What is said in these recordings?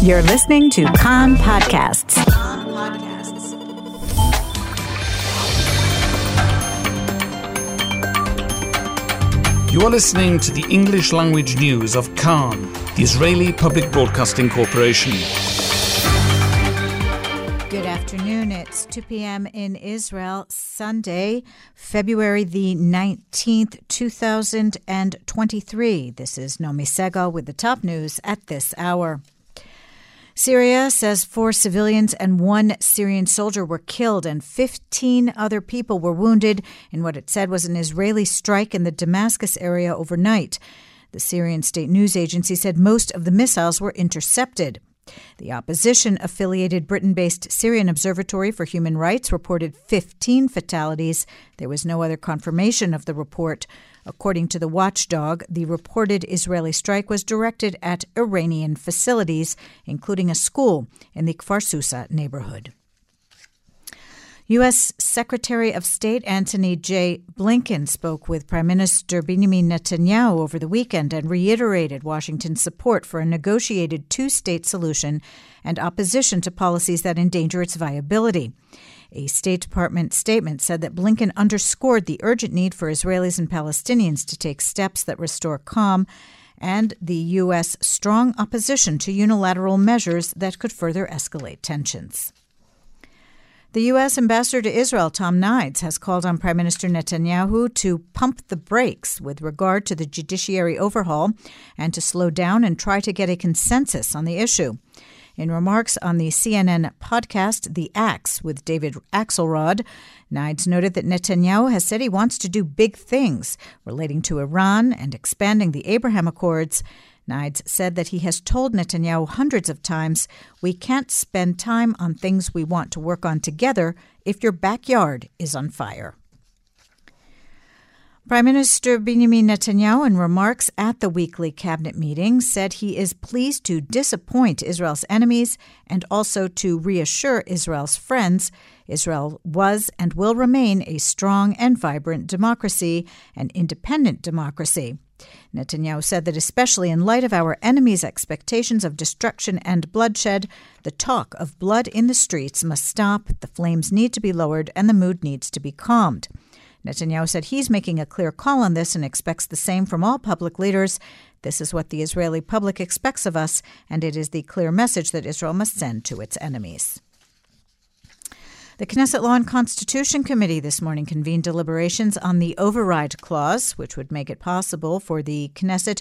You're listening to Kan Podcasts. You are listening to the English language news of Kan, the Israeli Public Broadcasting Corporation. Good afternoon. It's 2 p.m. in Israel, Sunday, February the 19th, 2023. This is Nomi Segal with the top news at this hour. Syria says four civilians and one Syrian soldier were killed and 15 other people were wounded in what it said was an Israeli strike in the Damascus area overnight. The Syrian state news agency said most of the missiles were intercepted. The opposition affiliated Britain based Syrian Observatory for Human Rights reported 15 fatalities. There was no other confirmation of the report. According to the watchdog, the reported Israeli strike was directed at Iranian facilities, including a school in the Kfar Sousa neighborhood. U.S. Secretary of State Antony J. Blinken spoke with Prime Minister Benjamin Netanyahu over the weekend and reiterated Washington's support for a negotiated two state solution and opposition to policies that endanger its viability. A State Department statement said that Blinken underscored the urgent need for Israelis and Palestinians to take steps that restore calm and the U.S. strong opposition to unilateral measures that could further escalate tensions. The U.S. ambassador to Israel, Tom Nides, has called on Prime Minister Netanyahu to pump the brakes with regard to the judiciary overhaul and to slow down and try to get a consensus on the issue. In remarks on the CNN podcast, The Axe with David Axelrod, Nides noted that Netanyahu has said he wants to do big things relating to Iran and expanding the Abraham Accords Nides said that he has told Netanyahu hundreds of times, We can't spend time on things we want to work on together if your backyard is on fire. Prime Minister Benjamin Netanyahu, in remarks at the weekly cabinet meeting, said he is pleased to disappoint Israel's enemies and also to reassure Israel's friends. Israel was and will remain a strong and vibrant democracy, an independent democracy. Netanyahu said that, especially in light of our enemies' expectations of destruction and bloodshed, the talk of blood in the streets must stop, the flames need to be lowered, and the mood needs to be calmed. Netanyahu said he's making a clear call on this and expects the same from all public leaders. This is what the Israeli public expects of us, and it is the clear message that Israel must send to its enemies. The Knesset Law and Constitution Committee this morning convened deliberations on the override clause, which would make it possible for the Knesset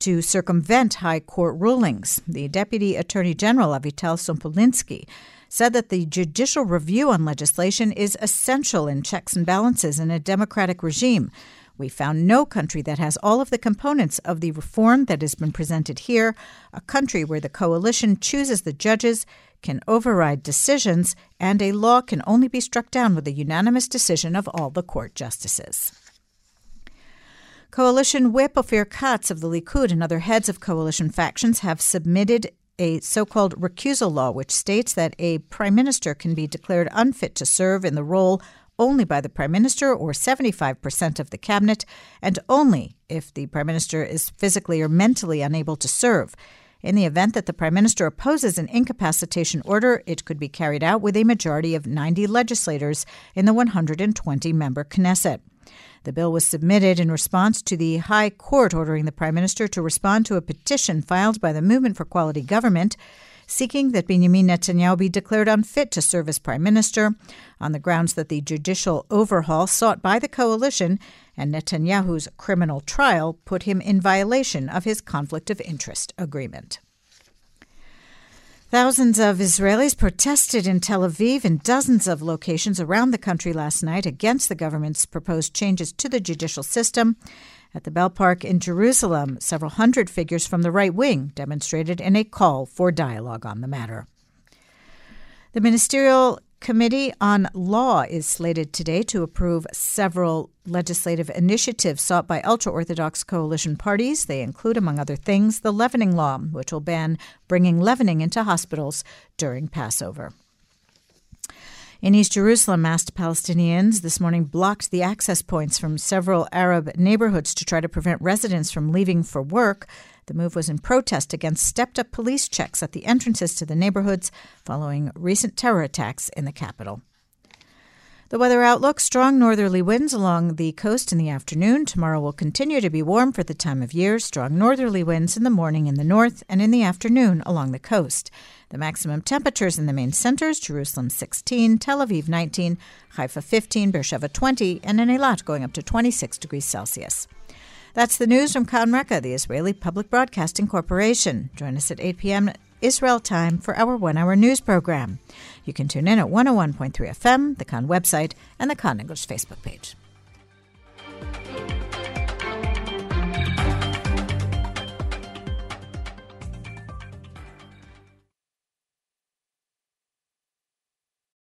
to circumvent high court rulings. The Deputy Attorney General, Avital Sompolinsky, said that the judicial review on legislation is essential in checks and balances in a democratic regime. We found no country that has all of the components of the reform that has been presented here, a country where the coalition chooses the judges, can override decisions, and a law can only be struck down with a unanimous decision of all the court justices. Coalition whip Ophir Katz of the Likud and other heads of coalition factions have submitted a so called recusal law, which states that a prime minister can be declared unfit to serve in the role only by the prime minister or 75% of the cabinet, and only if the prime minister is physically or mentally unable to serve. In the event that the Prime Minister opposes an incapacitation order, it could be carried out with a majority of 90 legislators in the 120 member Knesset. The bill was submitted in response to the High Court ordering the Prime Minister to respond to a petition filed by the Movement for Quality Government seeking that Benjamin Netanyahu be declared unfit to serve as prime minister on the grounds that the judicial overhaul sought by the coalition and Netanyahu's criminal trial put him in violation of his conflict of interest agreement. Thousands of Israelis protested in Tel Aviv and dozens of locations around the country last night against the government's proposed changes to the judicial system. At the Bell Park in Jerusalem, several hundred figures from the right wing demonstrated in a call for dialogue on the matter. The Ministerial Committee on Law is slated today to approve several legislative initiatives sought by ultra Orthodox coalition parties. They include, among other things, the leavening law, which will ban bringing leavening into hospitals during Passover. In East Jerusalem, masked Palestinians this morning blocked the access points from several Arab neighborhoods to try to prevent residents from leaving for work. The move was in protest against stepped up police checks at the entrances to the neighborhoods following recent terror attacks in the capital. The weather outlook strong northerly winds along the coast in the afternoon. Tomorrow will continue to be warm for the time of year. Strong northerly winds in the morning in the north and in the afternoon along the coast. The maximum temperatures in the main centers Jerusalem 16, Tel Aviv 19, Haifa 15, Beersheba 20, and in Eilat going up to 26 degrees Celsius. That's the news from Kan Reka, the Israeli Public Broadcasting Corporation. Join us at 8 p.m. Israel time for our one hour news program. You can tune in at 101.3 FM, the Kan website, and the Kan English Facebook page.